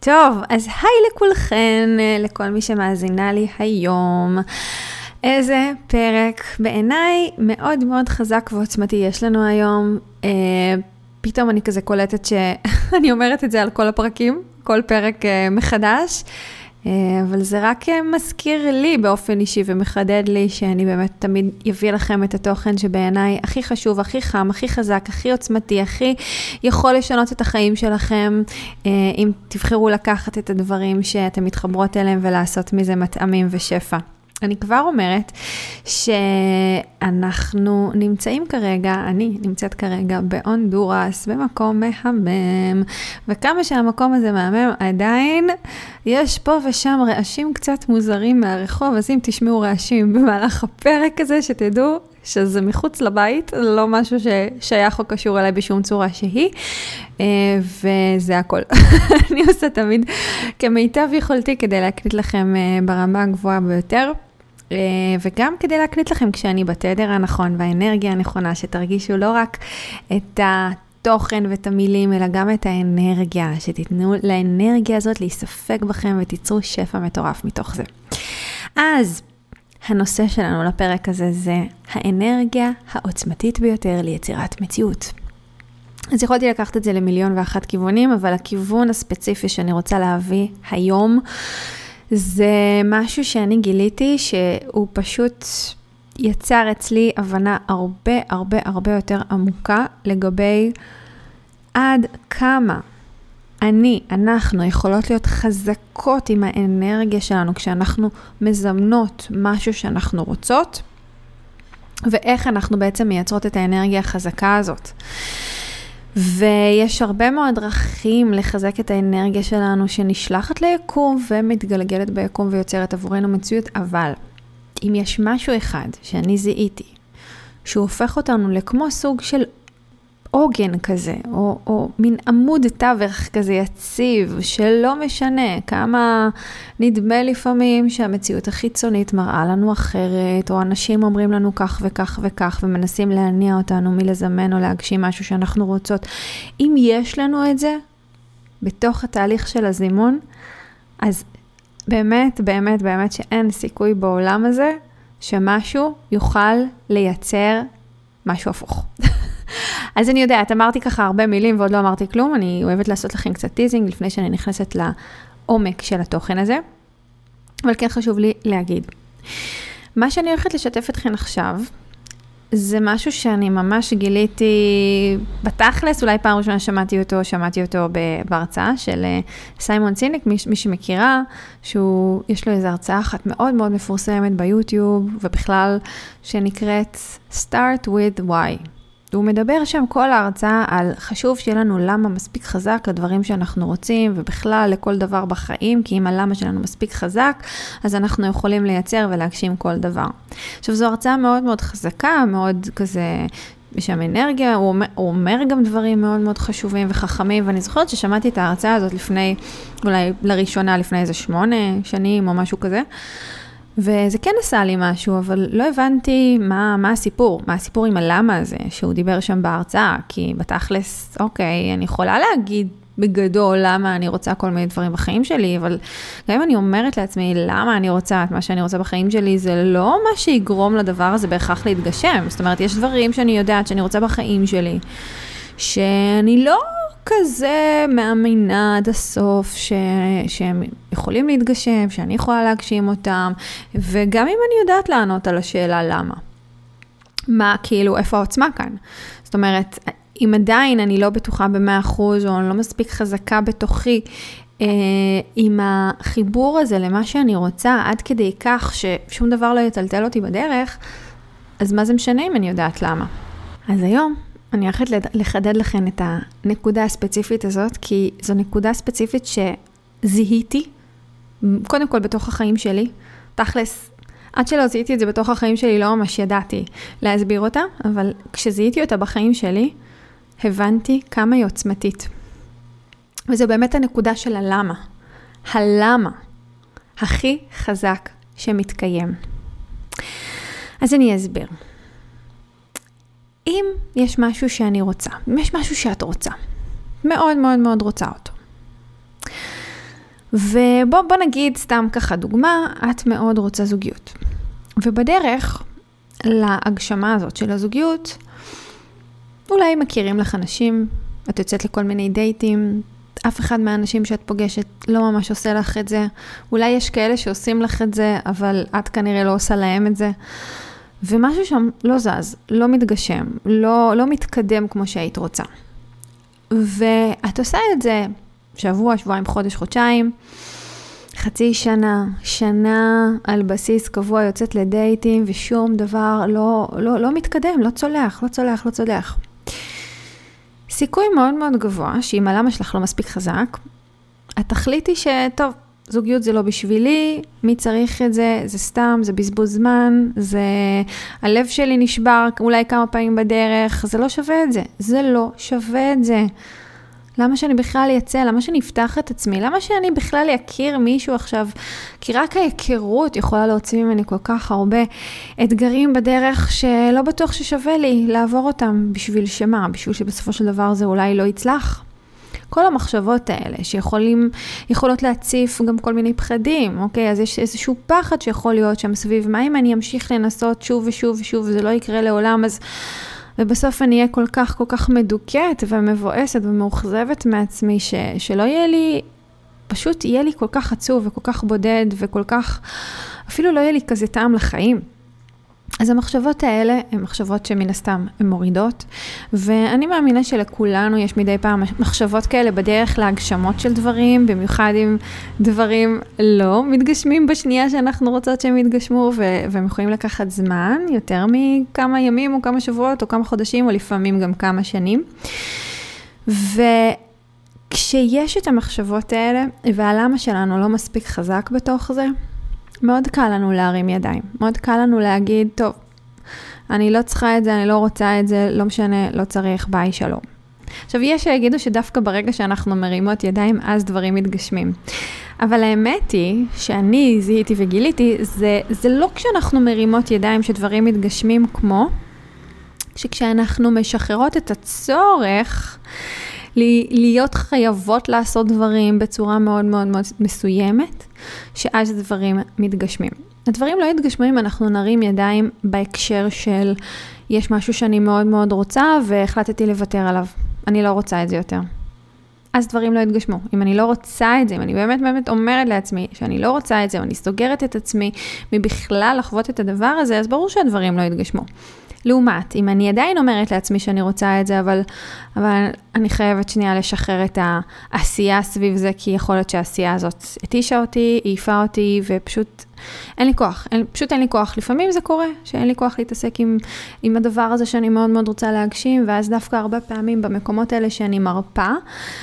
טוב, אז היי לכולכן, לכל מי שמאזינה לי היום. איזה פרק בעיניי מאוד מאוד חזק ועוצמתי יש לנו היום. אה, פתאום אני כזה קולטת שאני אומרת את זה על כל הפרקים, כל פרק אה, מחדש. אה, אבל זה רק אה, מזכיר לי באופן אישי ומחדד לי שאני באמת תמיד אביא לכם את התוכן שבעיניי הכי חשוב, הכי חם, הכי חזק, הכי עוצמתי, הכי יכול לשנות את החיים שלכם, אה, אם תבחרו לקחת את הדברים שאתם מתחברות אליהם ולעשות מזה מטעמים ושפע. אני כבר אומרת שאנחנו נמצאים כרגע, אני נמצאת כרגע בהונדורס, במקום מהמם, וכמה שהמקום הזה מהמם, עדיין יש פה ושם רעשים קצת מוזרים מהרחוב, אז אם תשמעו רעשים במהלך הפרק הזה, שתדעו שזה מחוץ לבית, לא משהו ששייך או קשור אליי בשום צורה שהיא, אה, וזה הכל. אני עושה תמיד כמיטב יכולתי כדי להקליט לכם אה, ברמה הגבוהה ביותר. אה, וגם כדי להקליט לכם כשאני בתדר הנכון והאנרגיה הנכונה, שתרגישו לא רק את התוכן ואת המילים, אלא גם את האנרגיה, שתיתנו לאנרגיה הזאת להיספק בכם ותיצרו שפע מטורף מתוך זה. אז הנושא שלנו לפרק הזה זה האנרגיה העוצמתית ביותר ליצירת מציאות. אז יכולתי לקחת את זה למיליון ואחת כיוונים, אבל הכיוון הספציפי שאני רוצה להביא היום, זה משהו שאני גיליתי שהוא פשוט יצר אצלי הבנה הרבה הרבה הרבה יותר עמוקה לגבי עד כמה אני, אנחנו, יכולות להיות חזקות עם האנרגיה שלנו כשאנחנו מזמנות משהו שאנחנו רוצות, ואיך אנחנו בעצם מייצרות את האנרגיה החזקה הזאת. ויש הרבה מאוד דרכים לחזק את האנרגיה שלנו שנשלחת ליקום ומתגלגלת ביקום ויוצרת עבורנו מציאות, אבל אם יש משהו אחד שאני זיהיתי, שהוא הופך אותנו לכמו סוג של עוגן כזה, או, או מין עמוד תווך כזה יציב, שלא משנה כמה נדמה לפעמים שהמציאות החיצונית מראה לנו אחרת, או אנשים אומרים לנו כך וכך וכך, ומנסים להניע אותנו מלזמן או להגשים משהו שאנחנו רוצות. אם יש לנו את זה בתוך התהליך של הזימון, אז באמת, באמת, באמת שאין סיכוי בעולם הזה שמשהו יוכל לייצר משהו הפוך. אז אני יודעת, אמרתי ככה הרבה מילים ועוד לא אמרתי כלום, אני אוהבת לעשות לכם קצת teasing לפני שאני נכנסת לעומק של התוכן הזה, אבל כן חשוב לי להגיד. מה שאני הולכת לשתף אתכם עכשיו, זה משהו שאני ממש גיליתי בתכלס, אולי פעם ראשונה שמעתי אותו, שמעתי אותו בהרצאה של אה, סיימון סיניק, מי, מי שמכירה, שהוא, יש לו איזו הרצאה אחת מאוד מאוד מפורסמת ביוטיוב, ובכלל, שנקראת Start with Why. הוא מדבר שם כל ההרצאה על חשוב שיהיה לנו למה מספיק חזק לדברים שאנחנו רוצים, ובכלל לכל דבר בחיים, כי אם הלמה שלנו מספיק חזק, אז אנחנו יכולים לייצר ולהגשים כל דבר. עכשיו, זו הרצאה מאוד מאוד חזקה, מאוד כזה... יש שם אנרגיה, הוא אומר, הוא אומר גם דברים מאוד מאוד חשובים וחכמים, ואני זוכרת ששמעתי את ההרצאה הזאת לפני, אולי לראשונה לפני איזה שמונה שנים או משהו כזה. וזה כן עשה לי משהו, אבל לא הבנתי מה, מה הסיפור, מה הסיפור עם הלמה הזה שהוא דיבר שם בהרצאה, כי בתכלס, אוקיי, אני יכולה להגיד בגדול למה אני רוצה כל מיני דברים בחיים שלי, אבל גם אם אני אומרת לעצמי למה אני רוצה את מה שאני רוצה בחיים שלי, זה לא מה שיגרום לדבר הזה בהכרח להתגשם. זאת אומרת, יש דברים שאני יודעת שאני רוצה בחיים שלי, שאני לא כזה מאמינה עד הסוף ש... שהם יכולים להתגשם, שאני יכולה להגשים אותם, וגם אם אני יודעת לענות על השאלה למה. מה, כאילו, איפה העוצמה כאן? זאת אומרת, אם עדיין אני לא בטוחה ב-100% או אני לא מספיק חזקה בתוכי, אה, עם החיבור הזה למה שאני רוצה, עד כדי כך ששום דבר לא יטלטל אותי בדרך, אז מה זה משנה אם אני יודעת למה? אז היום אני הולכת לחדד לכם את הנקודה הספציפית הזאת, כי זו נקודה ספציפית שזיהיתי, קודם כל בתוך החיים שלי. תכלס, עד שלא זיהיתי את זה בתוך החיים שלי, לא ממש ידעתי להסביר אותה, אבל כשזיהיתי אותה בחיים שלי, הבנתי כמה היא עוצמתית. וזו באמת הנקודה של הלמה. הלמה הכי חזק שמתקיים. אז אני אסביר. אם יש משהו שאני רוצה, אם יש משהו שאת רוצה, מאוד מאוד מאוד רוצה אותו. ובוא נגיד סתם ככה דוגמה, את מאוד רוצה זוגיות. ובדרך להגשמה הזאת של הזוגיות, אולי מכירים לך אנשים, את יוצאת לכל מיני דייטים, אף אחד מהאנשים שאת פוגשת לא ממש עושה לך את זה. אולי יש כאלה שעושים לך את זה, אבל את כנראה לא עושה להם את זה. ומשהו שם לא זז, לא מתגשם, לא, לא מתקדם כמו שהיית רוצה. ואת עושה את זה שבוע, שבועיים, חודש, חודשיים, חצי שנה, שנה על בסיס קבוע יוצאת לדייטים ושום דבר לא, לא, לא מתקדם, לא צולח, לא צולח, לא צולח. סיכוי מאוד מאוד גבוה שאם הלמה שלך לא מספיק חזק, את תחליטי שטוב, זוגיות זה לא בשבילי, מי צריך את זה, זה סתם, זה בזבוז זמן, זה... הלב שלי נשבר אולי כמה פעמים בדרך, זה לא שווה את זה, זה לא שווה את זה. למה שאני בכלל אצא? למה שאני אפתח את עצמי? למה שאני בכלל אכיר מישהו עכשיו? כי רק ההיכרות יכולה להוציא ממני כל כך הרבה אתגרים בדרך שלא בטוח ששווה לי לעבור אותם. בשביל שמה? בשביל שבסופו של דבר זה אולי לא יצלח? כל המחשבות האלה שיכולות להציף גם כל מיני פחדים, אוקיי? אז יש איזשהו פחד שיכול להיות שם סביב, מה אם אני אמשיך לנסות שוב ושוב ושוב וזה לא יקרה לעולם, אז... ובסוף אני אהיה כל כך כל כך מדוכאת ומבואסת ומאוכזבת מעצמי, ש, שלא יהיה לי, פשוט יהיה לי כל כך עצוב וכל כך בודד וכל כך, אפילו לא יהיה לי כזה טעם לחיים. אז המחשבות האלה הן מחשבות שמן הסתם הן מורידות, ואני מאמינה שלכולנו יש מדי פעם מחשבות כאלה בדרך להגשמות של דברים, במיוחד אם דברים לא מתגשמים בשנייה שאנחנו רוצות שהם יתגשמו, והם יכולים לקחת זמן, יותר מכמה ימים או כמה שבועות או כמה חודשים, או לפעמים גם כמה שנים. וכשיש את המחשבות האלה, והלמה שלנו לא מספיק חזק בתוך זה, מאוד קל לנו להרים ידיים, מאוד קל לנו להגיד, טוב, אני לא צריכה את זה, אני לא רוצה את זה, לא משנה, לא צריך, ביי, שלום. עכשיו, יש שיגידו שדווקא ברגע שאנחנו מרימות ידיים, אז דברים מתגשמים. אבל האמת היא, שאני זיהיתי וגיליתי, זה, זה לא כשאנחנו מרימות ידיים שדברים מתגשמים כמו, שכשאנחנו משחררות את הצורך להיות חייבות לעשות דברים בצורה מאוד מאוד מאוד מסוימת, שאז דברים מתגשמים. הדברים לא יתגשמו אם אנחנו נרים ידיים בהקשר של יש משהו שאני מאוד מאוד רוצה והחלטתי לוותר עליו. אני לא רוצה את זה יותר. אז דברים לא יתגשמו. אם אני לא רוצה את זה, אם אני באמת באמת אומרת לעצמי שאני לא רוצה את זה, ואני סוגרת את עצמי מבכלל לחוות את הדבר הזה, אז ברור שהדברים לא יתגשמו. לעומת, אם אני עדיין אומרת לעצמי שאני רוצה את זה, אבל, אבל אני חייבת שנייה לשחרר את העשייה סביב זה, כי יכול להיות שהעשייה הזאת התישה אותי, העיפה אותי, ופשוט אין לי כוח, אין, פשוט אין לי כוח. לפעמים זה קורה, שאין לי כוח להתעסק עם, עם הדבר הזה שאני מאוד מאוד רוצה להגשים, ואז דווקא הרבה פעמים במקומות האלה שאני מרפה,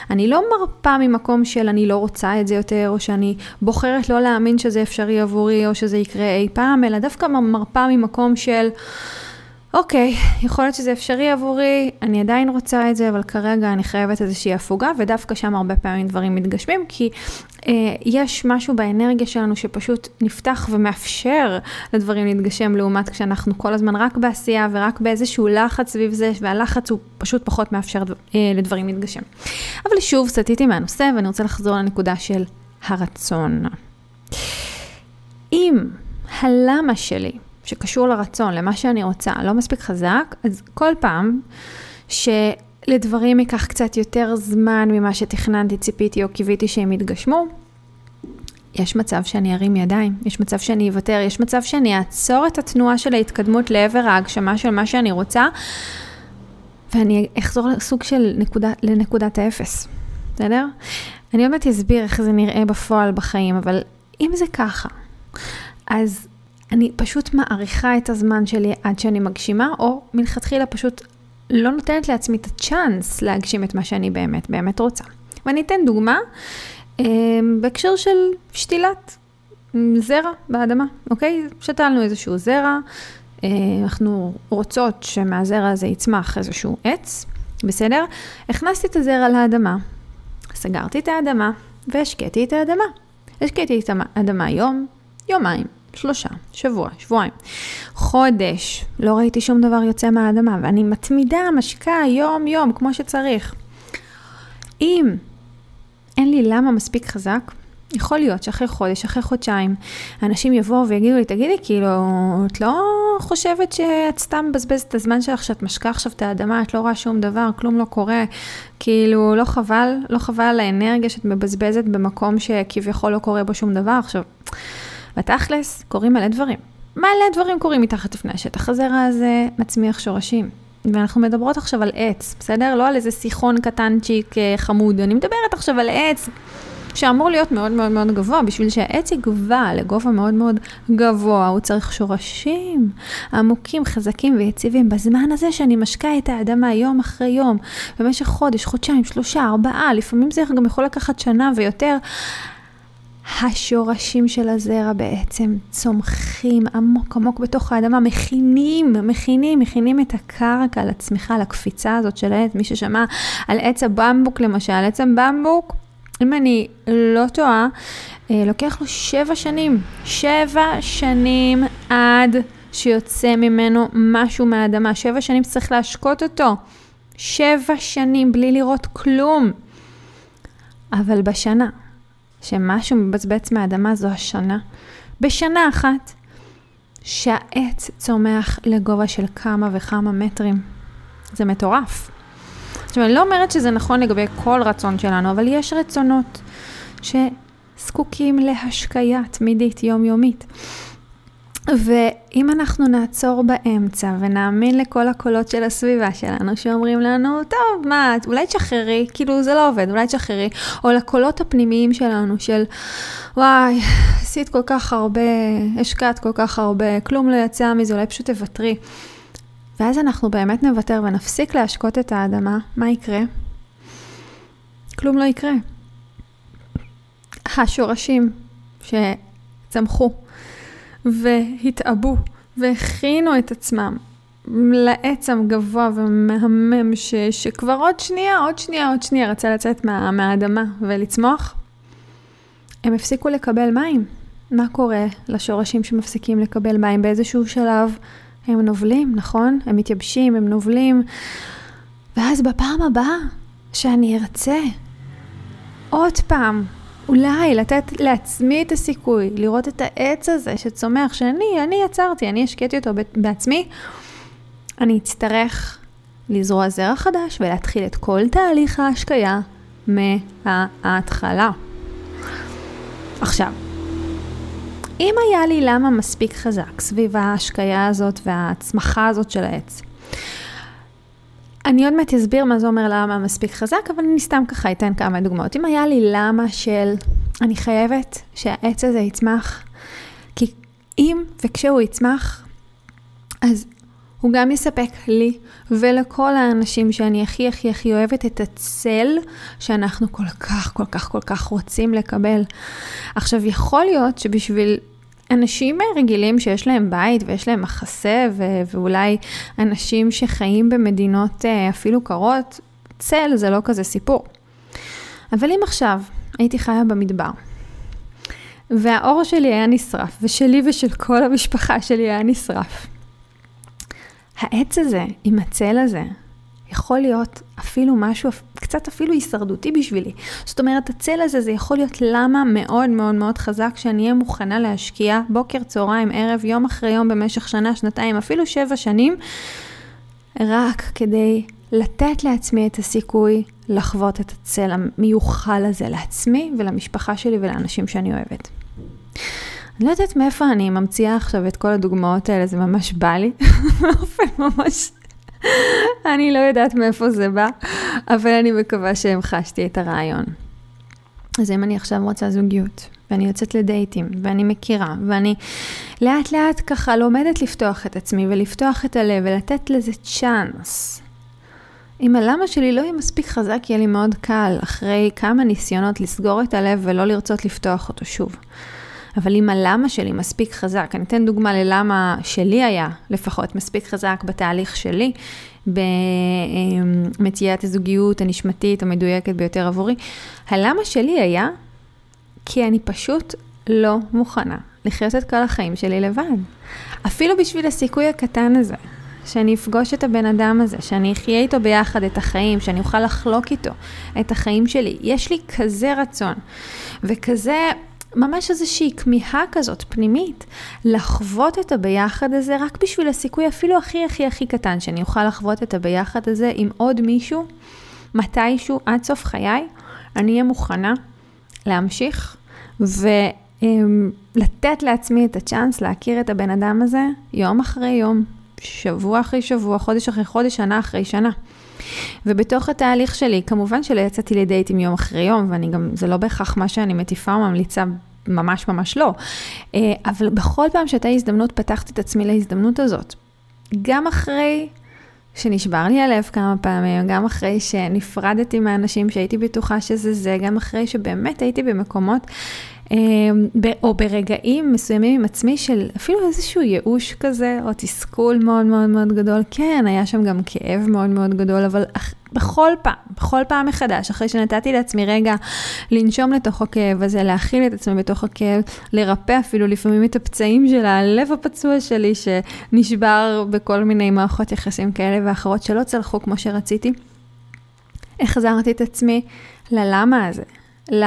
אני לא מרפה ממקום של אני לא רוצה את זה יותר, או שאני בוחרת לא להאמין שזה אפשרי עבורי, או שזה יקרה אי פעם, אלא דווקא מרפה ממקום של... אוקיי, יכול להיות שזה אפשרי עבורי, אני עדיין רוצה את זה, אבל כרגע אני חייבת איזושהי הפוגה, ודווקא שם הרבה פעמים דברים מתגשמים, כי אה, יש משהו באנרגיה שלנו שפשוט נפתח ומאפשר לדברים להתגשם, לעומת כשאנחנו כל הזמן רק בעשייה ורק באיזשהו לחץ סביב זה, והלחץ הוא פשוט פחות מאפשר אה, לדברים להתגשם. אבל שוב, סטיתי מהנושא, ואני רוצה לחזור לנקודה של הרצון. אם הלמה שלי שקשור לרצון, למה שאני רוצה, לא מספיק חזק, אז כל פעם ש... לדברים ייקח קצת יותר זמן ממה שתכננתי, ציפיתי או קיוויתי שהם יתגשמו, יש מצב שאני ארים ידיים, יש מצב שאני אוותר, יש מצב שאני אעצור את התנועה של ההתקדמות לעבר ההגשמה של מה שאני רוצה, ואני אחזור לסוג של נקודה, לנקודת האפס, בסדר? אני עוד מעט אסביר איך זה נראה בפועל בחיים, אבל אם זה ככה, אז אני פשוט מעריכה את הזמן שלי עד שאני מגשימה, או מלכתחילה פשוט לא נותנת לעצמי את הצ'אנס להגשים את מה שאני באמת באמת רוצה. ואני אתן דוגמה אמ, בהקשר של שתילת זרע באדמה, אוקיי? שתלנו איזשהו זרע, אה, אנחנו רוצות שמהזרע הזה יצמח איזשהו עץ, בסדר? הכנסתי את הזרע לאדמה, סגרתי את האדמה והשקיתי את האדמה. השקיתי את האדמה יום, יומיים, שלושה, שבוע, שבועיים, חודש, לא ראיתי שום דבר יוצא מהאדמה, ואני מתמידה, משקה יום-יום, כמו שצריך. אם אין לי למה מספיק חזק, יכול להיות שאחרי חודש, אחרי חודשיים, אנשים יבואו ויגידו לי, תגידי, כאילו, את לא חושבת שאת סתם מבזבזת את הזמן שלך, שאת משקה עכשיו את האדמה, את לא רואה שום דבר, כלום לא קורה, כאילו, לא חבל, לא חבל על האנרגיה שאת מבזבזת במקום שכביכול לא קורה בו שום דבר. עכשיו, בתכלס, קורים מלא דברים. מלא דברים קורים מתחת לפני השטח. הזרע הזה מצמיח שורשים. ואנחנו מדברות עכשיו על עץ, בסדר? לא על איזה שיחון קטנצ'יק אה, חמוד, אני מדברת עכשיו על עץ שאמור להיות מאוד מאוד מאוד גבוה. בשביל שהעץ יגבה לגובה מאוד מאוד גבוה, הוא צריך שורשים עמוקים, חזקים ויציבים. בזמן הזה שאני משקה את האדמה יום אחרי יום, במשך חודש, חודשיים, שלושה, ארבעה, לפעמים זה גם יכול לקחת שנה ויותר. השורשים של הזרע בעצם צומחים עמוק עמוק בתוך האדמה, מכינים, מכינים, מכינים את הקרקע לצמיחה, לקפיצה הזאת של העץ. מי ששמע על עץ הבמבוק למשל, עץ הבמבוק, אם אני לא טועה, אה, לוקח לו שבע שנים, שבע שנים עד שיוצא ממנו משהו מהאדמה, שבע שנים צריך להשקות אותו, שבע שנים בלי לראות כלום. אבל בשנה שמשהו מבצבץ מהאדמה זו השנה. בשנה אחת שהעץ צומח לגובה של כמה וכמה מטרים. זה מטורף. עכשיו, אני לא אומרת שזה נכון לגבי כל רצון שלנו, אבל יש רצונות שזקוקים להשקיה תמידית, יומיומית. ואם אנחנו נעצור באמצע ונאמין לכל הקולות של הסביבה שלנו שאומרים לנו, טוב, מה, אולי תשחררי, כאילו זה לא עובד, אולי תשחררי, או לקולות הפנימיים שלנו של, וואי, עשית כל כך הרבה, השקעת כל כך הרבה, כלום לא יצא מזה, אולי פשוט תוותרי. ואז אנחנו באמת נוותר ונפסיק להשקות את האדמה, מה יקרה? כלום לא יקרה. השורשים שצמחו והתעבו והכינו את עצמם לעץ הגבוה ומהמם ש, שכבר עוד שנייה, עוד שנייה, עוד שנייה רצה לצאת מה, מהאדמה ולצמוח, הם הפסיקו לקבל מים. מה קורה לשורשים שמפסיקים לקבל מים? באיזשהו שלב הם נובלים, נכון? הם מתייבשים, הם נובלים. ואז בפעם הבאה שאני ארצה עוד פעם אולי לתת לעצמי את הסיכוי, לראות את העץ הזה שצומח, שאני, אני יצרתי, אני השקיתי אותו בעצמי, אני אצטרך לזרוע זרע חדש ולהתחיל את כל תהליך ההשקיה מההתחלה. עכשיו, אם היה לי למה מספיק חזק סביב ההשקיה הזאת וההצמחה הזאת של העץ, אני עוד מעט אסביר מה זה אומר למה מספיק חזק, אבל אני סתם ככה אתן כמה דוגמאות. אם היה לי למה של אני חייבת שהעץ הזה יצמח, כי אם וכשהוא יצמח, אז הוא גם יספק לי ולכל האנשים שאני הכי הכי הכי אוהבת את הצל שאנחנו כל כך כל כך כל כך רוצים לקבל. עכשיו, יכול להיות שבשביל אנשים רגילים שיש להם בית ויש להם מחסה, ו- ואולי אנשים שחיים במדינות אה, אפילו קרות, צל זה לא כזה סיפור. אבל אם עכשיו הייתי חיה במדבר, והאור שלי היה נשרף, ושלי ושל כל המשפחה שלי היה נשרף, העץ הזה, עם הצל הזה, יכול להיות אפילו משהו, קצת אפילו הישרדותי בשבילי. זאת אומרת, הצל הזה, זה יכול להיות למה מאוד מאוד מאוד חזק שאני אהיה מוכנה להשקיע בוקר, צהריים, ערב, יום אחרי יום במשך שנה, שנתיים, אפילו שבע שנים, רק כדי לתת לעצמי את הסיכוי לחוות את הצל המיוחל הזה לעצמי ולמשפחה שלי ולאנשים שאני אוהבת. אני לא יודעת מאיפה אני ממציאה עכשיו את כל הדוגמאות האלה, זה ממש בא לי, באופן ממש... אני לא יודעת מאיפה זה בא, אבל אני מקווה שהמחשתי את הרעיון. אז אם אני עכשיו רוצה זוגיות, ואני יוצאת לדייטים, ואני מכירה, ואני לאט לאט ככה לומדת לפתוח את עצמי ולפתוח את הלב ולתת לזה צ'אנס. אם הלמה שלי לא יהיה מספיק חזק, יהיה לי מאוד קל אחרי כמה ניסיונות לסגור את הלב ולא לרצות לפתוח אותו שוב. אבל אם הלמה שלי מספיק חזק, אני אתן דוגמה ללמה שלי היה לפחות מספיק חזק בתהליך שלי, במציאת הזוגיות הנשמתית המדויקת ביותר עבורי, הלמה שלי היה כי אני פשוט לא מוכנה לחיות את כל החיים שלי לבד. אפילו בשביל הסיכוי הקטן הזה, שאני אפגוש את הבן אדם הזה, שאני אחיה איתו ביחד את החיים, שאני אוכל לחלוק איתו את החיים שלי. יש לי כזה רצון וכזה ממש איזושהי כמיהה כזאת פנימית, לחוות את הביחד הזה רק בשביל הסיכוי אפילו הכי הכי הכי קטן, שאני אוכל לחוות את הביחד הזה עם עוד מישהו, מתישהו, עד סוף חיי, אני אהיה מוכנה להמשיך ולתת לעצמי את הצ'אנס להכיר את הבן אדם הזה יום אחרי יום, שבוע אחרי שבוע, חודש אחרי חודש, שנה אחרי שנה. ובתוך התהליך שלי, כמובן שלא יצאתי לדייטים יום אחרי יום, ואני גם, זה לא בהכרח מה שאני מטיפה או ממליצה, ממש ממש לא. אה, אבל בכל פעם שהייתה הזדמנות, פתחתי את עצמי להזדמנות הזאת. גם אחרי שנשבר לי הלב כמה פעמים, גם אחרי שנפרדתי מהאנשים שהייתי בטוחה שזה זה, גם אחרי שבאמת הייתי במקומות או ברגעים מסוימים עם עצמי של אפילו איזשהו ייאוש כזה, או תסכול מאוד מאוד מאוד גדול. כן, היה שם גם כאב מאוד מאוד גדול, אבל בכל פעם, בכל פעם מחדש, אחרי שנתתי לעצמי רגע לנשום לתוך הכאב הזה, להכיל את עצמי בתוך הכאב, לרפא אפילו לפעמים את הפצעים של הלב הפצוע שלי, שנשבר בכל מיני מערכות יחסים כאלה ואחרות שלא צלחו כמו שרציתי, החזרתי את עצמי ללמה הזה, ל...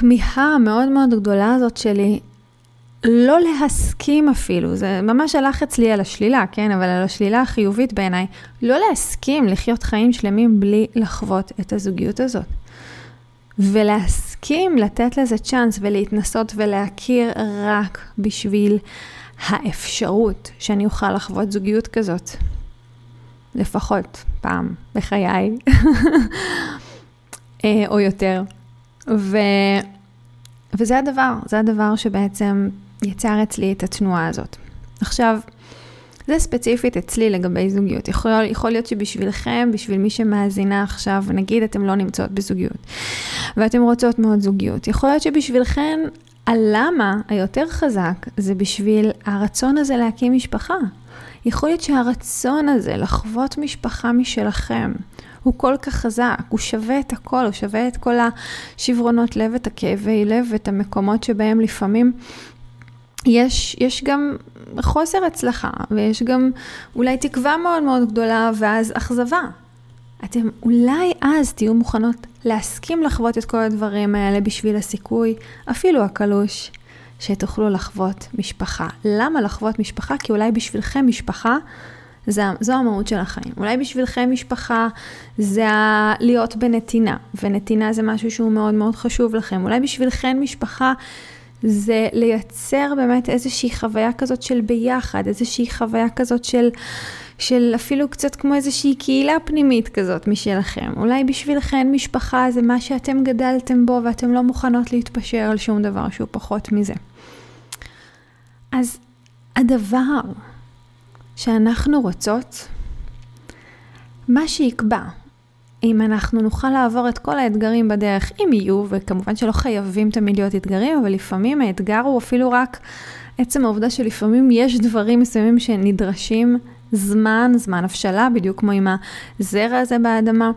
הכמיהה המאוד מאוד גדולה הזאת שלי, לא להסכים אפילו, זה ממש הלך אצלי על השלילה, כן? אבל על השלילה החיובית בעיניי, לא להסכים לחיות חיים שלמים בלי לחוות את הזוגיות הזאת. ולהסכים לתת לזה צ'אנס ולהתנסות ולהכיר רק בשביל האפשרות שאני אוכל לחוות זוגיות כזאת. לפחות פעם בחיי, אה, או יותר. ו... וזה הדבר, זה הדבר שבעצם יצר אצלי את התנועה הזאת. עכשיו, זה ספציפית אצלי לגבי זוגיות. יכול, יכול להיות שבשבילכם, בשביל מי שמאזינה עכשיו, נגיד אתם לא נמצאות בזוגיות, ואתם רוצות מאוד זוגיות, יכול להיות שבשבילכם הלמה היותר חזק זה בשביל הרצון הזה להקים משפחה. יכול להיות שהרצון הזה לחוות משפחה משלכם, הוא כל כך חזק, הוא שווה את הכל, הוא שווה את כל השברונות לב, את הכאבי לב, את המקומות שבהם לפעמים יש, יש גם חוסר הצלחה, ויש גם אולי תקווה מאוד מאוד גדולה, ואז אכזבה. אתם אולי אז תהיו מוכנות להסכים לחוות את כל הדברים האלה בשביל הסיכוי, אפילו הקלוש, שתוכלו לחוות משפחה. למה לחוות משפחה? כי אולי בשבילכם משפחה זה, זו המהות של החיים. אולי בשבילכם משפחה זה להיות בנתינה, ונתינה זה משהו שהוא מאוד מאוד חשוב לכם. אולי בשבילכם משפחה זה לייצר באמת איזושהי חוויה כזאת של ביחד, איזושהי חוויה כזאת של, של אפילו קצת כמו איזושהי קהילה פנימית כזאת משלכם. אולי בשבילכם משפחה זה מה שאתם גדלתם בו ואתם לא מוכנות להתפשר על שום דבר שהוא פחות מזה. אז הדבר שאנחנו רוצות, מה שיקבע אם אנחנו נוכל לעבור את כל האתגרים בדרך, אם יהיו, וכמובן שלא חייבים תמיד להיות אתגרים, אבל לפעמים האתגר הוא אפילו רק עצם העובדה שלפעמים יש דברים מסוימים שנדרשים זמן, זמן הבשלה, בדיוק כמו עם הזרע הזה באדמה.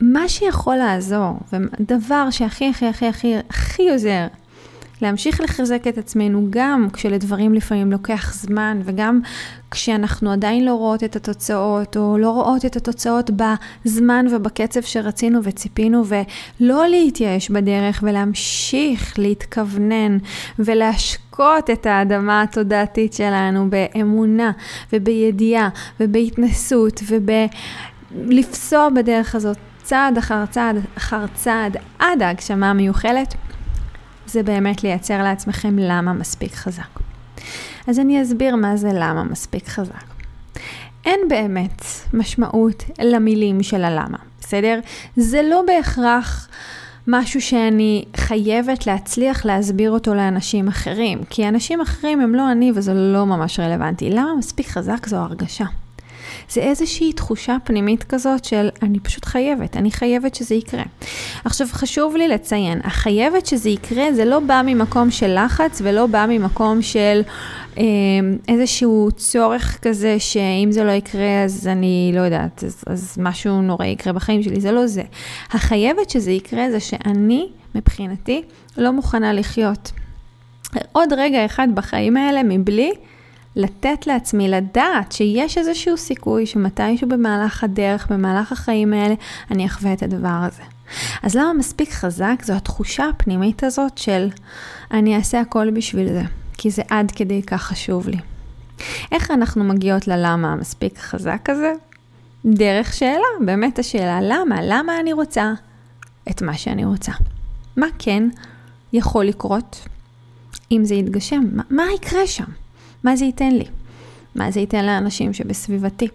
מה שיכול לעזור, ודבר שהכי הכי הכי הכי הכי עוזר להמשיך לחזק את עצמנו גם כשלדברים לפעמים לוקח זמן וגם כשאנחנו עדיין לא רואות את התוצאות או לא רואות את התוצאות בזמן ובקצב שרצינו וציפינו ולא להתייאש בדרך ולהמשיך להתכוונן ולהשקות את האדמה התודעתית שלנו באמונה ובידיעה ובהתנסות ובלפסוע בדרך הזאת צעד אחר צעד אחר צעד עד ההגשמה המיוחלת. זה באמת לייצר לעצמכם למה מספיק חזק. אז אני אסביר מה זה למה מספיק חזק. אין באמת משמעות למילים של הלמה, בסדר? זה לא בהכרח משהו שאני חייבת להצליח להסביר אותו לאנשים אחרים, כי אנשים אחרים הם לא אני וזה לא ממש רלוונטי. למה מספיק חזק זו הרגשה. זה איזושהי תחושה פנימית כזאת של אני פשוט חייבת, אני חייבת שזה יקרה. עכשיו חשוב לי לציין, החייבת שזה יקרה זה לא בא ממקום של לחץ ולא בא ממקום של אה, איזשהו צורך כזה שאם זה לא יקרה אז אני לא יודעת, אז, אז משהו נורא יקרה בחיים שלי, זה לא זה. החייבת שזה יקרה זה שאני מבחינתי לא מוכנה לחיות. עוד רגע אחד בחיים האלה מבלי לתת לעצמי לדעת שיש איזשהו סיכוי שמתישהו במהלך הדרך, במהלך החיים האלה, אני אחווה את הדבר הזה. אז למה מספיק חזק? זו התחושה הפנימית הזאת של אני אעשה הכל בשביל זה, כי זה עד כדי כך חשוב לי. איך אנחנו מגיעות ללמה המספיק חזק הזה? דרך שאלה, באמת השאלה, למה? למה אני רוצה את מה שאני רוצה? מה כן יכול לקרות אם זה יתגשם? מה, מה יקרה שם? מה זה ייתן לי? מה זה ייתן לאנשים שבסביבתי?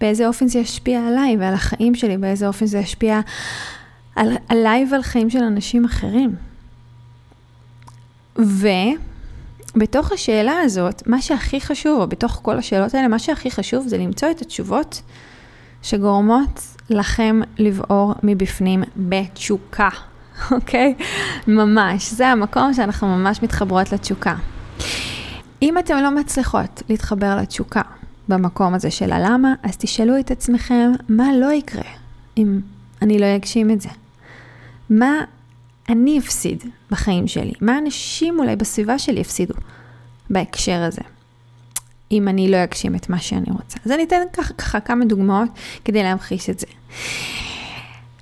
באיזה אופן זה ישפיע עליי ועל החיים שלי? באיזה אופן זה ישפיע על, עליי ועל חיים של אנשים אחרים? ובתוך השאלה הזאת, מה שהכי חשוב, או בתוך כל השאלות האלה, מה שהכי חשוב זה למצוא את התשובות שגורמות לכם לבעור מבפנים בתשוקה, אוקיי? ממש, זה המקום שאנחנו ממש מתחברות לתשוקה. אם אתן לא מצליחות להתחבר לתשוקה במקום הזה של הלמה, אז תשאלו את עצמכם מה לא יקרה אם אני לא אגשים את זה. מה אני אפסיד בחיים שלי? מה אנשים אולי בסביבה שלי יפסידו בהקשר הזה? אם אני לא אגשים את מה שאני רוצה. אז אני אתן ככה, ככה כמה דוגמאות כדי להמחיש את זה.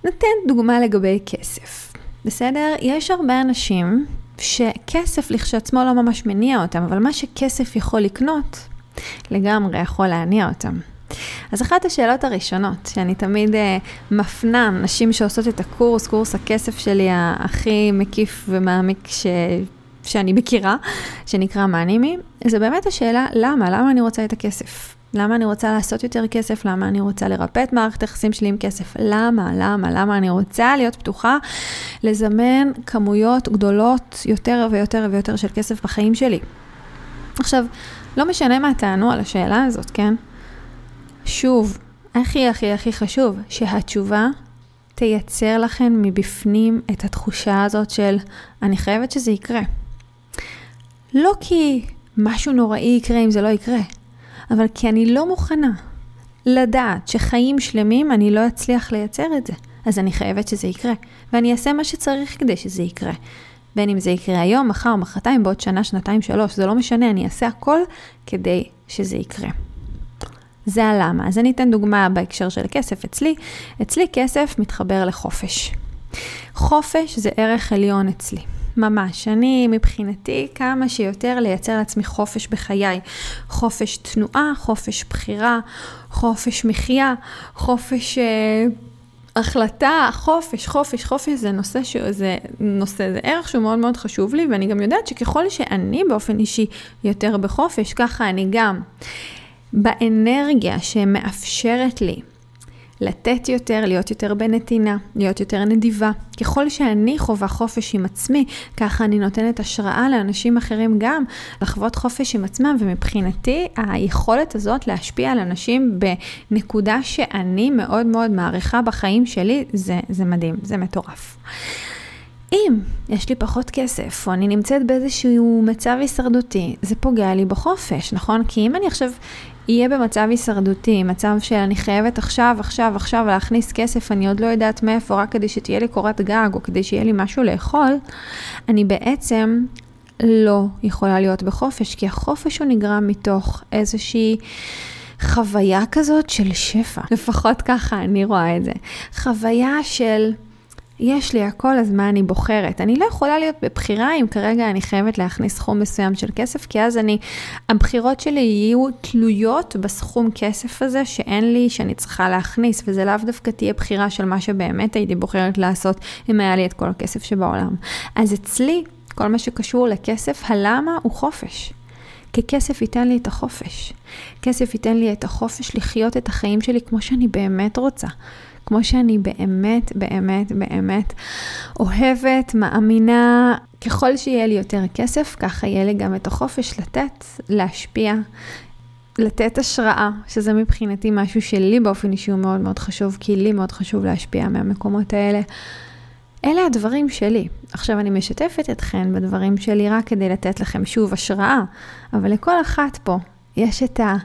נותן דוגמה לגבי כסף. בסדר? יש הרבה אנשים שכסף לכשעצמו לא ממש מניע אותם, אבל מה שכסף יכול לקנות, לגמרי יכול להניע אותם. אז אחת השאלות הראשונות שאני תמיד uh, מפנה נשים שעושות את הקורס, קורס הכסף שלי הכי מקיף ומעמיק ש... שאני מכירה, שנקרא מאנימי, זה באמת השאלה למה, למה אני רוצה את הכסף? למה אני רוצה לעשות יותר כסף? למה אני רוצה לרפא את מערכת היחסים שלי עם כסף? למה? למה? למה אני רוצה להיות פתוחה לזמן כמויות גדולות יותר ויותר ויותר של כסף בחיים שלי? עכשיו, לא משנה מה תענו על השאלה הזאת, כן? שוב, הכי הכי הכי חשוב, שהתשובה תייצר לכם מבפנים את התחושה הזאת של אני חייבת שזה יקרה. לא כי משהו נוראי יקרה אם זה לא יקרה, אבל כי אני לא מוכנה לדעת שחיים שלמים אני לא אצליח לייצר את זה. אז אני חייבת שזה יקרה, ואני אעשה מה שצריך כדי שזה יקרה. בין אם זה יקרה היום, מחר, מחרתיים, בעוד שנה, שנתיים, שלוש, זה לא משנה, אני אעשה הכל כדי שזה יקרה. זה הלמה. אז אני אתן דוגמה בהקשר של כסף אצלי. אצלי כסף מתחבר לחופש. חופש זה ערך עליון אצלי. ממש. אני מבחינתי כמה שיותר לייצר לעצמי חופש בחיי. חופש תנועה, חופש בחירה, חופש מחיה, חופש... אה, החלטה, חופש, חופש, חופש זה נושא שזה נושא, זה ערך שהוא מאוד מאוד חשוב לי, ואני גם יודעת שככל שאני באופן אישי יותר בחופש, ככה אני גם באנרגיה שמאפשרת לי לתת יותר, להיות יותר בנתינה, להיות יותר נדיבה. ככל שאני חווה חופש עם עצמי, ככה אני נותנת השראה לאנשים אחרים גם לחוות חופש עם עצמם, ומבחינתי היכולת הזאת להשפיע על אנשים בנקודה שאני מאוד מאוד מעריכה בחיים שלי, זה, זה מדהים, זה מטורף. אם יש לי פחות כסף, או אני נמצאת באיזשהו מצב הישרדותי, זה פוגע לי בחופש, נכון? כי אם אני עכשיו יהיה במצב הישרדותי, מצב שאני חייבת עכשיו, עכשיו, עכשיו להכניס כסף, אני עוד לא יודעת מאיפה, רק כדי שתהיה לי קורת גג, או כדי שיהיה לי משהו לאכול, אני בעצם לא יכולה להיות בחופש, כי החופש הוא נגרם מתוך איזושהי... חוויה כזאת של שפע, לפחות ככה אני רואה את זה. חוויה של יש לי הכל, אז מה אני בוחרת? אני לא יכולה להיות בבחירה אם כרגע אני חייבת להכניס סכום מסוים של כסף, כי אז אני, הבחירות שלי יהיו תלויות בסכום כסף הזה שאין לי, שאני צריכה להכניס, וזה לאו דווקא תהיה בחירה של מה שבאמת הייתי בוחרת לעשות אם היה לי את כל הכסף שבעולם. אז אצלי, כל מה שקשור לכסף, הלמה הוא חופש. כי כסף ייתן לי את החופש. כסף ייתן לי את החופש לחיות את החיים שלי כמו שאני באמת רוצה. כמו שאני באמת, באמת, באמת אוהבת, מאמינה, ככל שיהיה לי יותר כסף, ככה יהיה לי גם את החופש לתת, להשפיע, לתת השראה, שזה מבחינתי משהו שלי באופן אישי הוא מאוד מאוד חשוב, כי לי מאוד חשוב להשפיע מהמקומות האלה. אלה הדברים שלי. עכשיו אני משתפת אתכן בדברים שלי רק כדי לתת לכם שוב השראה, אבל לכל אחת פה יש את ה...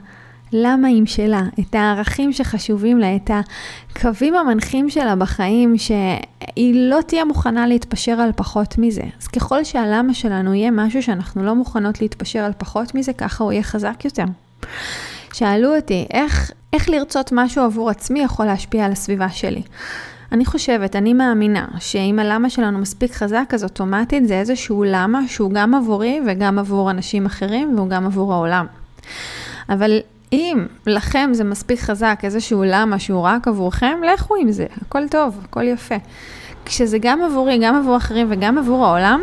למה עם שלה, את הערכים שחשובים לה, את הקווים המנחים שלה בחיים, שהיא לא תהיה מוכנה להתפשר על פחות מזה. אז ככל שהלמה שלנו יהיה משהו שאנחנו לא מוכנות להתפשר על פחות מזה, ככה הוא יהיה חזק יותר. שאלו אותי, איך, איך לרצות משהו עבור עצמי יכול להשפיע על הסביבה שלי? אני חושבת, אני מאמינה, שאם הלמה שלנו מספיק חזק, אז אוטומטית זה איזשהו למה שהוא גם עבורי וגם עבור אנשים אחרים והוא גם עבור העולם. אבל אם לכם זה מספיק חזק, איזשהו למה שהוא רק עבורכם, לכו עם זה, הכל טוב, הכל יפה. כשזה גם עבורי, גם עבור אחרים וגם עבור העולם,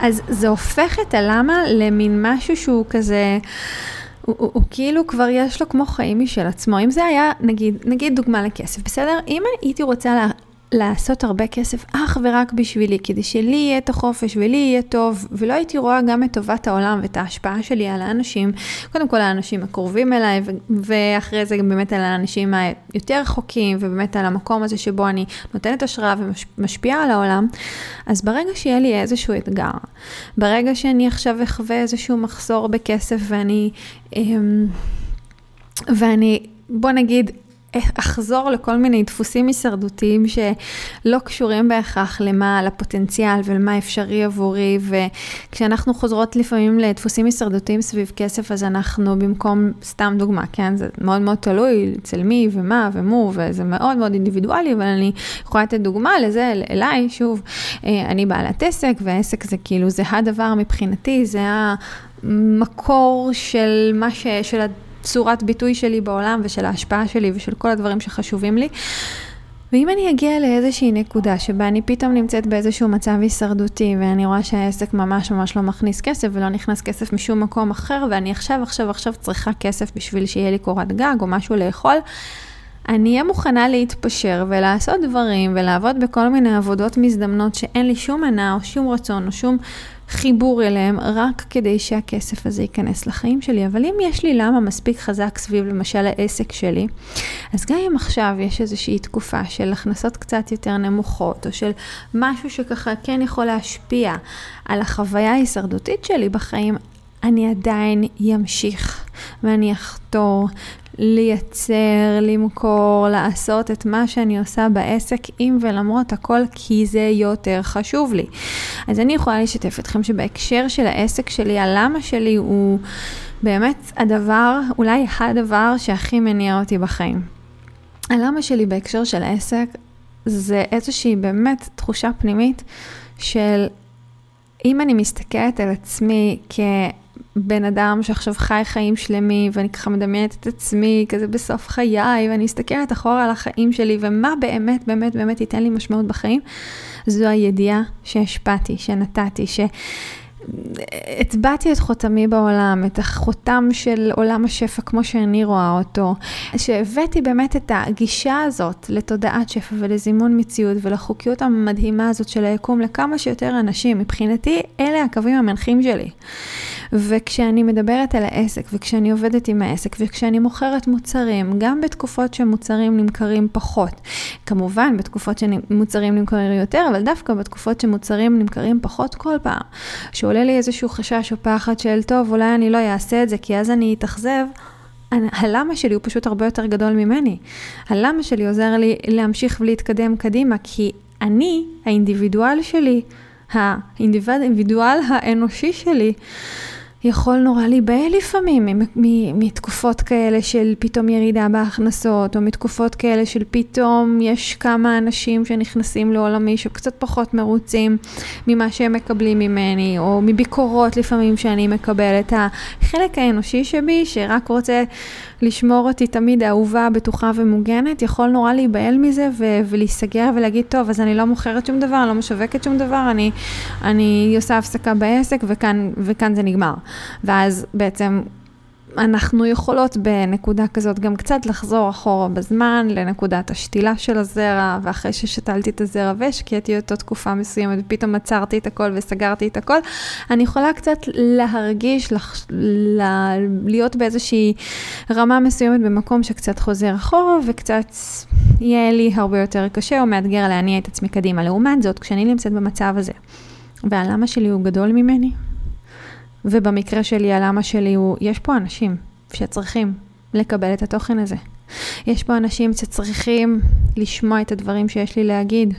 אז זה הופך את הלמה למין משהו שהוא כזה... הוא, הוא, הוא כאילו כבר יש לו כמו חיים משל עצמו. אם זה היה, נגיד, נגיד דוגמה לכסף, בסדר? אם הייתי רוצה לה, לעשות הרבה כסף אך ורק בשבילי, כדי שלי יהיה את החופש ולי יהיה טוב, ולא הייתי רואה גם את טובת העולם ואת ההשפעה שלי על האנשים, קודם כל האנשים הקרובים אליי, ואחרי זה גם באמת על האנשים היותר רחוקים, ובאמת על המקום הזה שבו אני נותנת השראה ומשפיעה על העולם, אז ברגע שיהיה לי איזשהו אתגר, ברגע שאני עכשיו אחווה איזשהו מחסור בכסף ואני... אמ, ואני, בוא נגיד, אחזור לכל מיני דפוסים הישרדותיים שלא קשורים בהכרח למה, לפוטנציאל ולמה אפשרי עבורי, וכשאנחנו חוזרות לפעמים לדפוסים הישרדותיים סביב כסף, אז אנחנו במקום, סתם דוגמה, כן, זה מאוד מאוד תלוי אצל מי ומה ומו, וזה מאוד מאוד אינדיבידואלי, אבל אני יכולה לתת דוגמה לזה, אליי, שוב, אה, אני בעלת עסק, והעסק זה כאילו, זה הדבר מבחינתי, זה המקור של מה ש... של צורת ביטוי שלי בעולם ושל ההשפעה שלי ושל כל הדברים שחשובים לי. ואם אני אגיע לאיזושהי נקודה שבה אני פתאום נמצאת באיזשהו מצב הישרדותי ואני רואה שהעסק ממש ממש לא מכניס כסף ולא נכנס כסף משום מקום אחר ואני עכשיו עכשיו עכשיו צריכה כסף בשביל שיהיה לי קורת גג או משהו לאכול, אני אהיה מוכנה להתפשר ולעשות דברים ולעבוד בכל מיני עבודות מזדמנות שאין לי שום הנאה או שום רצון או שום חיבור אליהם רק כדי שהכסף הזה ייכנס לחיים שלי. אבל אם יש לי למה מספיק חזק סביב למשל העסק שלי, אז גם אם עכשיו יש איזושהי תקופה של הכנסות קצת יותר נמוכות, או של משהו שככה כן יכול להשפיע על החוויה ההישרדותית שלי בחיים, אני עדיין אמשיך ואני אחתור לייצר, למכור, לעשות את מה שאני עושה בעסק, עם ולמרות הכל, כי זה יותר חשוב לי. אז אני יכולה לשתף אתכם שבהקשר של העסק שלי, הלמה שלי הוא באמת הדבר, אולי הדבר שהכי מניע אותי בחיים. הלמה שלי בהקשר של העסק זה איזושהי באמת תחושה פנימית של אם אני מסתכלת על עצמי כ... בן אדם שעכשיו חי חיים שלמים, ואני ככה מדמיינת את עצמי כזה בסוף חיי, ואני מסתכלת אחורה על החיים שלי, ומה באמת באמת באמת ייתן לי משמעות בחיים, זו הידיעה שהשפעתי, שנתתי, ש... הטבעתי את חותמי בעולם, את החותם של עולם השפע כמו שאני רואה אותו, שהבאתי באמת את הגישה הזאת לתודעת שפע ולזימון מציאות ולחוקיות המדהימה הזאת של היקום לכמה שיותר אנשים. מבחינתי, אלה הקווים המנחים שלי. וכשאני מדברת על העסק, וכשאני עובדת עם העסק, וכשאני מוכרת מוצרים, גם בתקופות שמוצרים נמכרים פחות, כמובן בתקופות שמוצרים נמכרים יותר, אבל דווקא בתקופות שמוצרים נמכרים פחות כל פעם, שעולה לי איזשהו חשש או פחד של, טוב, אולי אני לא אעשה את זה, כי אז אני אתאכזב. הלמה שלי הוא פשוט הרבה יותר גדול ממני. הלמה שלי עוזר לי להמשיך ולהתקדם קדימה, כי אני, האינדיבידואל שלי, האינדיבידואל האנושי שלי יכול נורא להיבהל לפעמים מתקופות כאלה של פתאום ירידה בהכנסות, או מתקופות כאלה של פתאום יש כמה אנשים שנכנסים לעולמי שקצת פחות מרוצים ממה שהם מקבלים ממני, או מביקורות לפעמים שאני מקבלת. החלק האנושי שבי, שרק רוצה לשמור אותי תמיד אהובה, בטוחה ומוגנת, יכול נורא להיבהל מזה ו- ולהיסגר ולהגיד, טוב, אז אני לא מוכרת שום דבר, אני לא משווקת שום דבר, אני, אני עושה הפסקה בעסק וכאן, וכאן זה נגמר. ואז בעצם אנחנו יכולות בנקודה כזאת גם קצת לחזור אחורה בזמן לנקודת השתילה של הזרע, ואחרי ששתלתי את הזרע והשקיעתי אותו תקופה מסוימת, ופתאום עצרתי את הכל וסגרתי את הכל, אני יכולה קצת להרגיש, לח... ל... להיות באיזושהי רמה מסוימת במקום שקצת חוזר אחורה, וקצת יהיה לי הרבה יותר קשה או מאתגר להניע את עצמי קדימה. לעומת זאת, כשאני נמצאת במצב הזה, והלמה שלי הוא גדול ממני, ובמקרה שלי, הלמה שלי הוא, יש פה אנשים שצריכים לקבל את התוכן הזה. יש פה אנשים שצריכים לשמוע את הדברים שיש לי להגיד.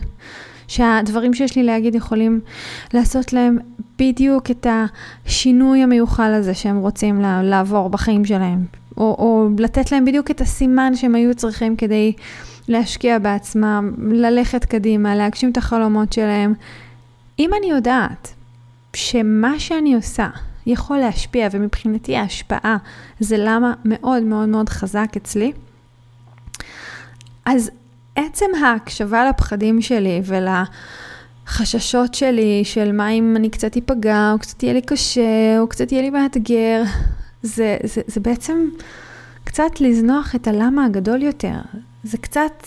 שהדברים שיש לי להגיד יכולים לעשות להם בדיוק את השינוי המיוחל הזה שהם רוצים לעבור בחיים שלהם. או, או לתת להם בדיוק את הסימן שהם היו צריכים כדי להשקיע בעצמם, ללכת קדימה, להגשים את החלומות שלהם. אם אני יודעת שמה שאני עושה יכול להשפיע, ומבחינתי ההשפעה זה למה מאוד מאוד מאוד חזק אצלי. אז עצם ההקשבה לפחדים שלי ולחששות שלי של מה אם אני קצת אפגע, או קצת יהיה לי קשה, או קצת יהיה לי מאתגר, זה, זה, זה בעצם קצת לזנוח את הלמה הגדול יותר. זה קצת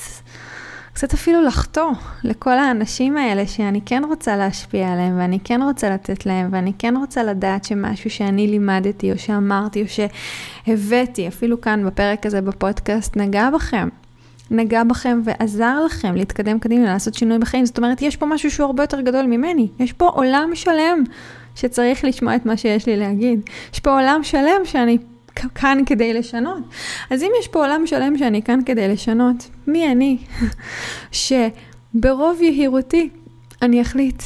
קצת אפילו לחטוא לכל האנשים האלה שאני כן רוצה להשפיע עליהם ואני כן רוצה לתת להם ואני כן רוצה לדעת שמשהו שאני לימדתי או שאמרתי או שהבאתי, אפילו כאן בפרק הזה בפודקאסט, נגע בכם. נגע בכם ועזר לכם להתקדם קדימה, לעשות שינוי בחיים. זאת אומרת, יש פה משהו שהוא הרבה יותר גדול ממני. יש פה עולם שלם שצריך לשמוע את מה שיש לי להגיד. יש פה עולם שלם שאני כאן כדי לשנות. אז אם יש פה עולם שלם שאני כאן כדי לשנות, מי אני? שברוב יהירותי אני אחליט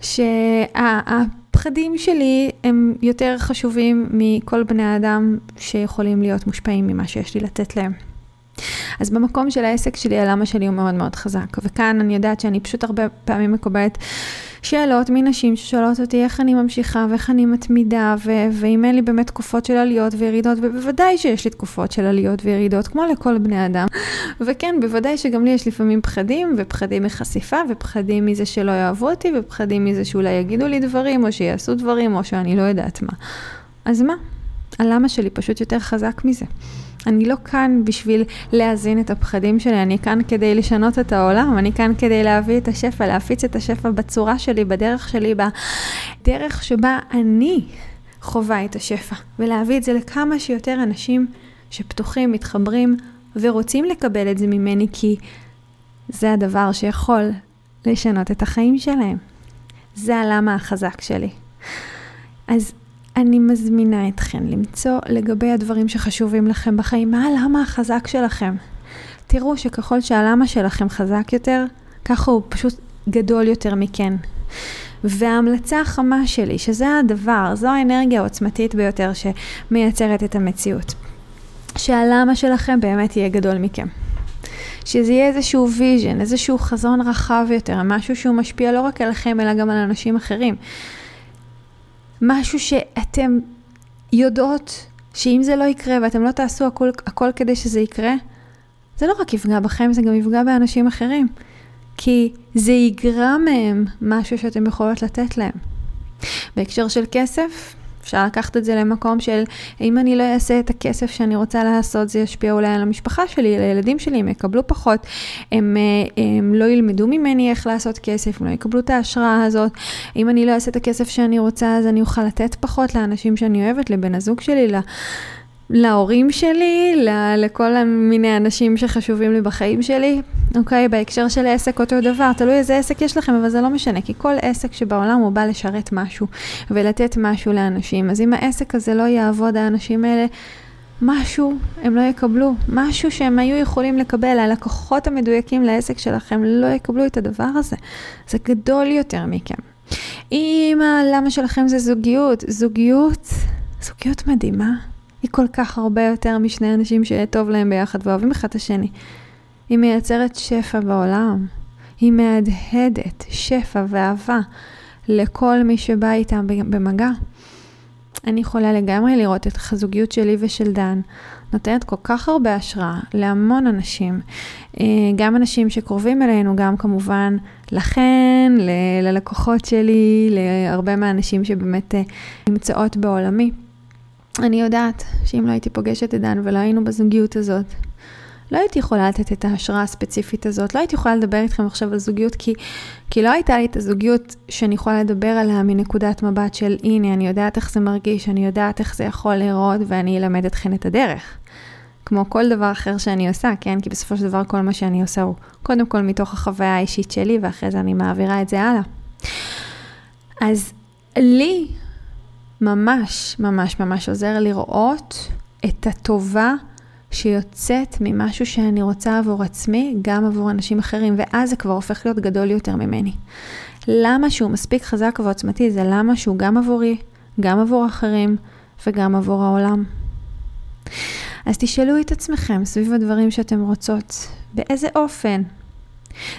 שהפחדים שלי הם יותר חשובים מכל בני האדם שיכולים להיות מושפעים ממה שיש לי לתת להם. אז במקום של העסק שלי, הלמה שלי הוא מאוד מאוד חזק. וכאן אני יודעת שאני פשוט הרבה פעמים מקבלת שאלות מנשים ששואלות אותי איך אני ממשיכה ואיך אני מתמידה, ו- ואם אין לי באמת תקופות של עליות וירידות, ובוודאי שיש לי תקופות של עליות וירידות, כמו לכל בני אדם. וכן, בוודאי שגם לי יש לפעמים פחדים, ופחדים מחשיפה, ופחדים מזה שלא יאהבו אותי, ופחדים מזה שאולי יגידו לי דברים, או שיעשו דברים, או שאני לא יודעת מה. אז מה? הלמה שלי פשוט יותר חזק מזה. אני לא כאן בשביל להזין את הפחדים שלי, אני כאן כדי לשנות את העולם, אני כאן כדי להביא את השפע, להפיץ את השפע בצורה שלי, בדרך שלי, בדרך שבה אני חווה את השפע, ולהביא את זה לכמה שיותר אנשים שפתוחים, מתחברים ורוצים לקבל את זה ממני, כי זה הדבר שיכול לשנות את החיים שלהם. זה הלמה החזק שלי. אז אני מזמינה אתכן למצוא לגבי הדברים שחשובים לכם בחיים, מה הלמה החזק שלכם. תראו שככל שהלמה שלכם חזק יותר, ככה הוא פשוט גדול יותר מכן. וההמלצה החמה שלי, שזה הדבר, זו האנרגיה העוצמתית ביותר שמייצרת את המציאות. שהלמה שלכם באמת יהיה גדול מכם. שזה יהיה איזשהו vision, איזשהו חזון רחב יותר, משהו שהוא משפיע לא רק עליכם אלא גם על אנשים אחרים. משהו שאתם יודעות שאם זה לא יקרה ואתם לא תעשו הכל, הכל כדי שזה יקרה, זה לא רק יפגע בכם, זה גם יפגע באנשים אחרים. כי זה יגרע מהם משהו שאתם יכולות לתת להם. בהקשר של כסף, אפשר לקחת את זה למקום של אם אני לא אעשה את הכסף שאני רוצה לעשות, זה ישפיע אולי על המשפחה שלי, על הילדים שלי, הם יקבלו פחות, הם, אה, הם לא ילמדו ממני איך לעשות כסף, הם לא יקבלו את ההשראה הזאת. אם אני לא אעשה את הכסף שאני רוצה, אז אני אוכל לתת פחות לאנשים שאני אוהבת, לבן הזוג שלי, להורים שלי, לכל מיני אנשים שחשובים לי בחיים שלי. אוקיי, בהקשר של עסק אותו דבר, תלוי איזה עסק יש לכם, אבל זה לא משנה, כי כל עסק שבעולם הוא בא לשרת משהו ולתת משהו לאנשים. אז אם העסק הזה לא יעבוד, האנשים האלה, משהו הם לא יקבלו, משהו שהם היו יכולים לקבל, הלקוחות המדויקים לעסק שלכם לא יקבלו את הדבר הזה. זה גדול יותר מכם. אם הלמה שלכם זה זוגיות, זוגיות, זוגיות מדהימה. היא כל כך הרבה יותר משני אנשים שטוב להם ביחד ואוהבים אחד את השני. היא מייצרת שפע בעולם. היא מהדהדת שפע ואהבה לכל מי שבא איתם במגע. אני יכולה לגמרי לראות את הזוגיות שלי ושל דן נותנת כל כך הרבה השראה להמון אנשים, אה, גם אנשים שקרובים אלינו, גם כמובן לכן, ל- ללקוחות שלי, להרבה מהאנשים שבאמת אה, נמצאות בעולמי. אני יודעת שאם לא הייתי פוגשת את דן ולא היינו בזוגיות הזאת, לא הייתי יכולה לתת את ההשראה הספציפית הזאת, לא הייתי יכולה לדבר איתכם עכשיו על זוגיות, כי, כי לא הייתה לי את הזוגיות שאני יכולה לדבר עליה מנקודת מבט של הנה, אני יודעת איך זה מרגיש, אני יודעת איך זה יכול להיראות, ואני אלמד אתכן את הדרך. כמו כל דבר אחר שאני עושה, כן? כי בסופו של דבר כל מה שאני עושה הוא קודם כל מתוך החוויה האישית שלי, ואחרי זה אני מעבירה את זה הלאה. אז לי ממש ממש ממש עוזר לראות את הטובה שיוצאת ממשהו שאני רוצה עבור עצמי, גם עבור אנשים אחרים, ואז זה כבר הופך להיות גדול יותר ממני. למה שהוא מספיק חזק ועוצמתי? זה למה שהוא גם עבורי, גם עבור אחרים וגם עבור העולם. אז תשאלו את עצמכם סביב הדברים שאתם רוצות, באיזה אופן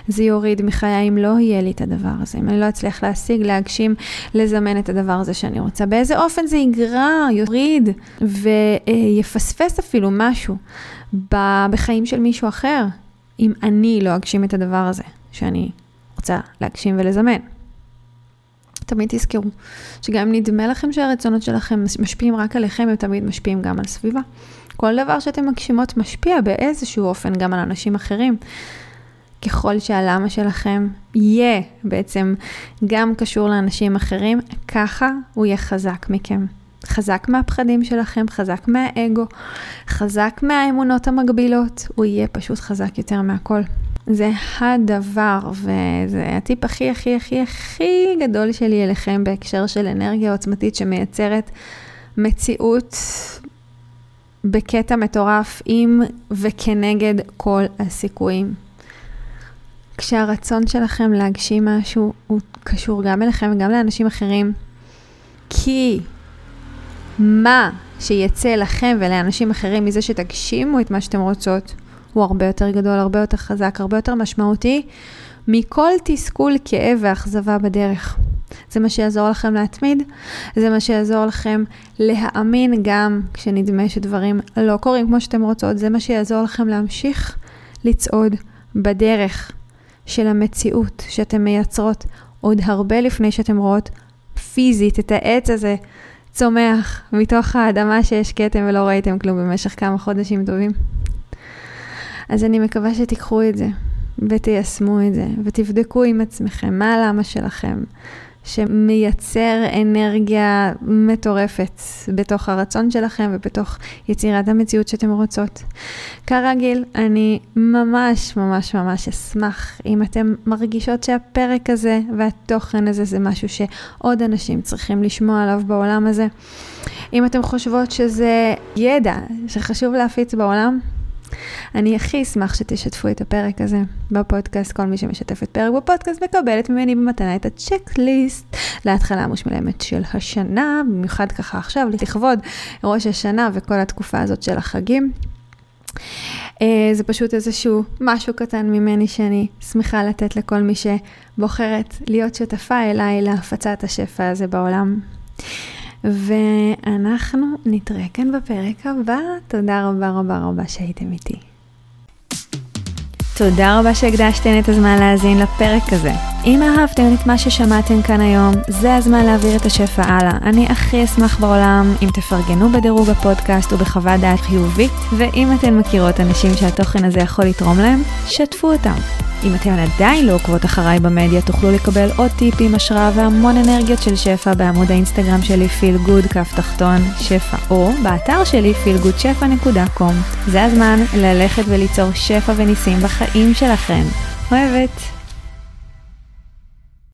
זה יוריד מחיי אם לא יהיה לי את הדבר הזה, אם אני לא אצליח להשיג, להגשים, לזמן את הדבר הזה שאני רוצה. באיזה אופן זה יגרע, יוריד ויפספס אפילו משהו בחיים של מישהו אחר, אם אני לא אגשים את הדבר הזה שאני רוצה להגשים ולזמן. תמיד תזכרו שגם אם נדמה לכם שהרצונות שלכם משפיעים רק עליכם, הם תמיד משפיעים גם על סביבה. כל דבר שאתם מגשימות משפיע באיזשהו אופן גם על אנשים אחרים. ככל שהלמה שלכם יהיה בעצם גם קשור לאנשים אחרים, ככה הוא יהיה חזק מכם. חזק מהפחדים שלכם, חזק מהאגו, חזק מהאמונות המגבילות, הוא יהיה פשוט חזק יותר מהכל. זה הדבר, וזה הטיפ הכי הכי הכי הכי גדול שלי אליכם בהקשר של אנרגיה עוצמתית שמייצרת מציאות בקטע מטורף עם וכנגד כל הסיכויים. כשהרצון שלכם להגשים משהו הוא קשור גם אליכם וגם לאנשים אחרים, כי מה שיצא לכם ולאנשים אחרים מזה שתגשימו את מה שאתם רוצות, הוא הרבה יותר גדול, הרבה יותר חזק, הרבה יותר משמעותי מכל תסכול, כאב ואכזבה בדרך. זה מה שיעזור לכם להתמיד, זה מה שיעזור לכם להאמין גם כשנדמה שדברים לא קורים כמו שאתם רוצות, זה מה שיעזור לכם להמשיך לצעוד בדרך של המציאות שאתם מייצרות עוד הרבה לפני שאתם רואות פיזית את העץ הזה צומח מתוך האדמה שהשקעתם ולא ראיתם כלום במשך כמה חודשים טובים. אז אני מקווה שתיקחו את זה ותיישמו את זה ותבדקו עם עצמכם מה הלמה שלכם, שמייצר אנרגיה מטורפת בתוך הרצון שלכם ובתוך יצירת המציאות שאתם רוצות. כרגיל, אני ממש ממש ממש אשמח אם אתם מרגישות שהפרק הזה והתוכן הזה זה משהו שעוד אנשים צריכים לשמוע עליו בעולם הזה. אם אתם חושבות שזה ידע שחשוב להפיץ בעולם, אני הכי אשמח שתשתפו את הפרק הזה בפודקאסט. כל מי שמשתף את פרק בפודקאסט מקבלת ממני במתנה את הצ'קליסט להתחלה המושלמת של השנה, במיוחד ככה עכשיו, לכבוד ראש השנה וכל התקופה הזאת של החגים. Uh, זה פשוט איזשהו משהו קטן ממני שאני שמחה לתת לכל מי שבוחרת להיות שותפה אליי להפצת השפע הזה בעולם. ואנחנו נתראה כאן בפרק הבא. תודה רבה רבה רבה שהייתם איתי. תודה רבה שהקדשתן את הזמן להאזין לפרק הזה. אם אהבתם את מה ששמעתם כאן היום, זה הזמן להעביר את השפע הלאה. אני הכי אשמח בעולם אם תפרגנו בדירוג הפודקאסט ובחוות דעת חיובית, ואם אתן מכירות אנשים שהתוכן הזה יכול לתרום להם, שתפו אותם. אם אתן עדיין לא עוקבות אחריי במדיה, תוכלו לקבל עוד טיפים, השראה והמון אנרגיות של שפע בעמוד האינסטגרם שלי פיל גוד כף תחתון שפע, או באתר שלי feelgoodשפע.com. זה הזמן ללכת וליצור שפע וניסים בחיים שלכם. אוהבת.